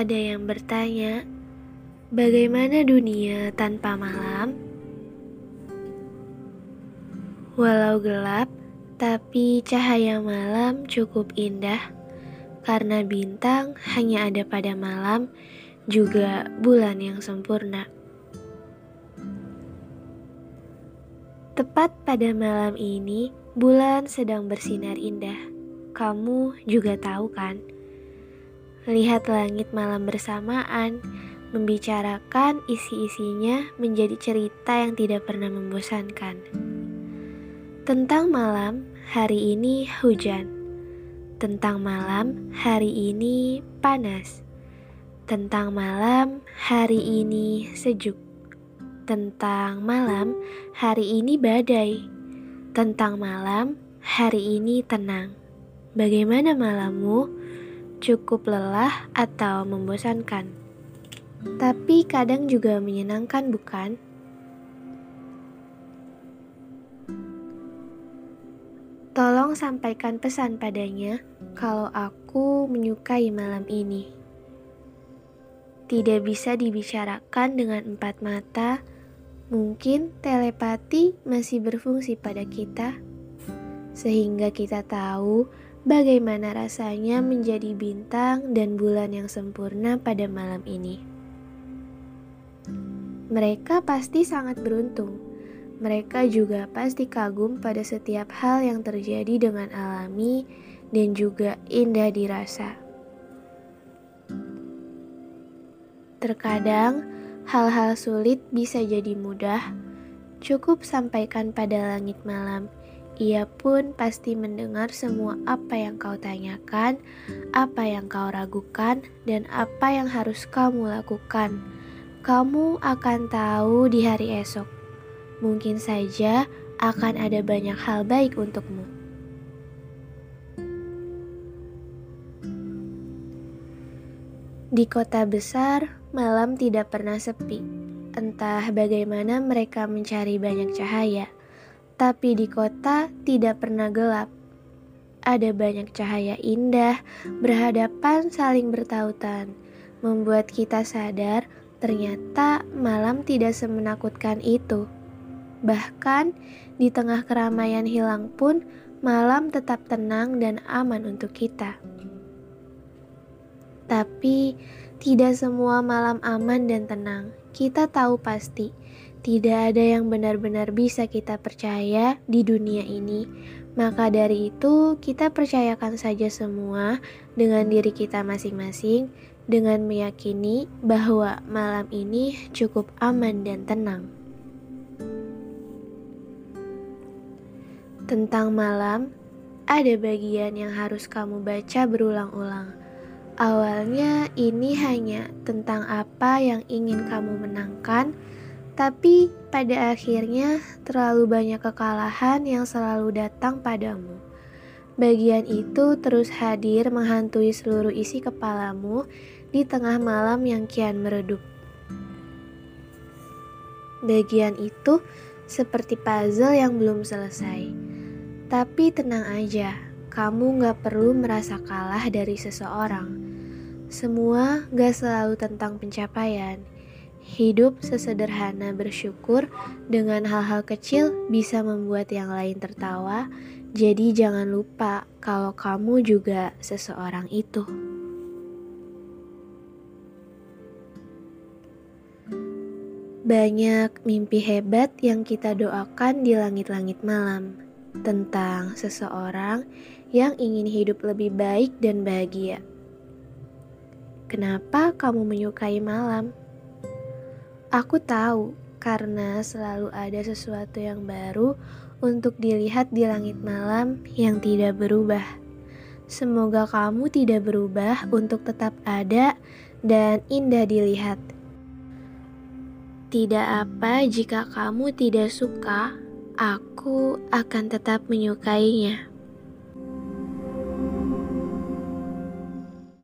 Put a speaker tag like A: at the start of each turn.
A: Ada yang bertanya, bagaimana dunia tanpa malam? Walau gelap, tapi cahaya malam cukup indah karena bintang hanya ada pada malam, juga bulan yang sempurna. Tepat pada malam ini, bulan sedang bersinar indah. Kamu juga tahu kan? Lihat langit malam bersamaan, membicarakan isi-isinya menjadi cerita yang tidak pernah membosankan. Tentang malam, hari ini hujan. Tentang malam, hari ini panas. Tentang malam, hari ini sejuk. Tentang malam, hari ini badai. Tentang malam, hari ini tenang. Bagaimana malammu? Cukup lelah atau membosankan. Tapi kadang juga menyenangkan, bukan? Tolong sampaikan pesan padanya kalau aku menyukai malam ini. Tidak bisa dibicarakan dengan empat mata, mungkin telepati masih berfungsi pada kita, sehingga kita tahu Bagaimana rasanya menjadi bintang dan bulan yang sempurna pada malam ini? Mereka pasti sangat beruntung. Mereka juga pasti kagum pada setiap hal yang terjadi dengan alami dan juga indah dirasa. Terkadang, hal-hal sulit bisa jadi mudah. Cukup sampaikan pada langit malam ia pun pasti mendengar semua apa yang kau tanyakan, apa yang kau ragukan, dan apa yang harus kamu lakukan. Kamu akan tahu di hari esok. Mungkin saja akan ada banyak hal baik untukmu. Di kota besar, malam tidak pernah sepi. Entah bagaimana mereka mencari banyak cahaya tapi di kota tidak pernah gelap. Ada banyak cahaya indah berhadapan saling bertautan, membuat kita sadar ternyata malam tidak semenakutkan itu. Bahkan di tengah keramaian hilang pun, malam tetap tenang dan aman untuk kita. Tapi tidak semua malam aman dan tenang. Kita tahu pasti tidak ada yang benar-benar bisa kita percaya di dunia ini. Maka dari itu, kita percayakan saja semua dengan diri kita masing-masing, dengan meyakini bahwa malam ini cukup aman dan tenang. Tentang malam, ada bagian yang harus kamu baca berulang-ulang. Awalnya, ini hanya tentang apa yang ingin kamu menangkan tapi pada akhirnya terlalu banyak kekalahan yang selalu datang padamu. Bagian itu terus hadir menghantui seluruh isi kepalamu di tengah malam yang kian meredup. Bagian itu seperti puzzle yang belum selesai. Tapi tenang aja, kamu gak perlu merasa kalah dari seseorang. Semua gak selalu tentang pencapaian Hidup sesederhana bersyukur dengan hal-hal kecil bisa membuat yang lain tertawa. Jadi, jangan lupa kalau kamu juga seseorang itu. Banyak mimpi hebat yang kita doakan di langit-langit malam tentang seseorang yang ingin hidup lebih baik dan bahagia. Kenapa kamu menyukai malam? Aku tahu karena selalu ada sesuatu yang baru untuk dilihat di langit malam yang tidak berubah. Semoga kamu tidak berubah untuk tetap ada dan indah dilihat. Tidak apa jika kamu tidak suka, aku akan tetap menyukainya.